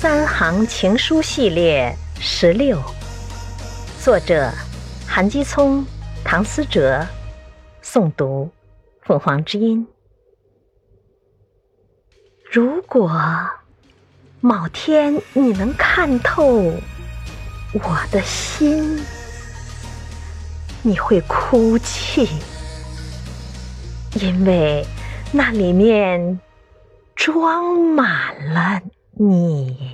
三行情书系列十六，作者韩基聪、唐思哲，诵读凤凰之音。如果某天你能看透我的心，你会哭泣，因为那里面装满了。你。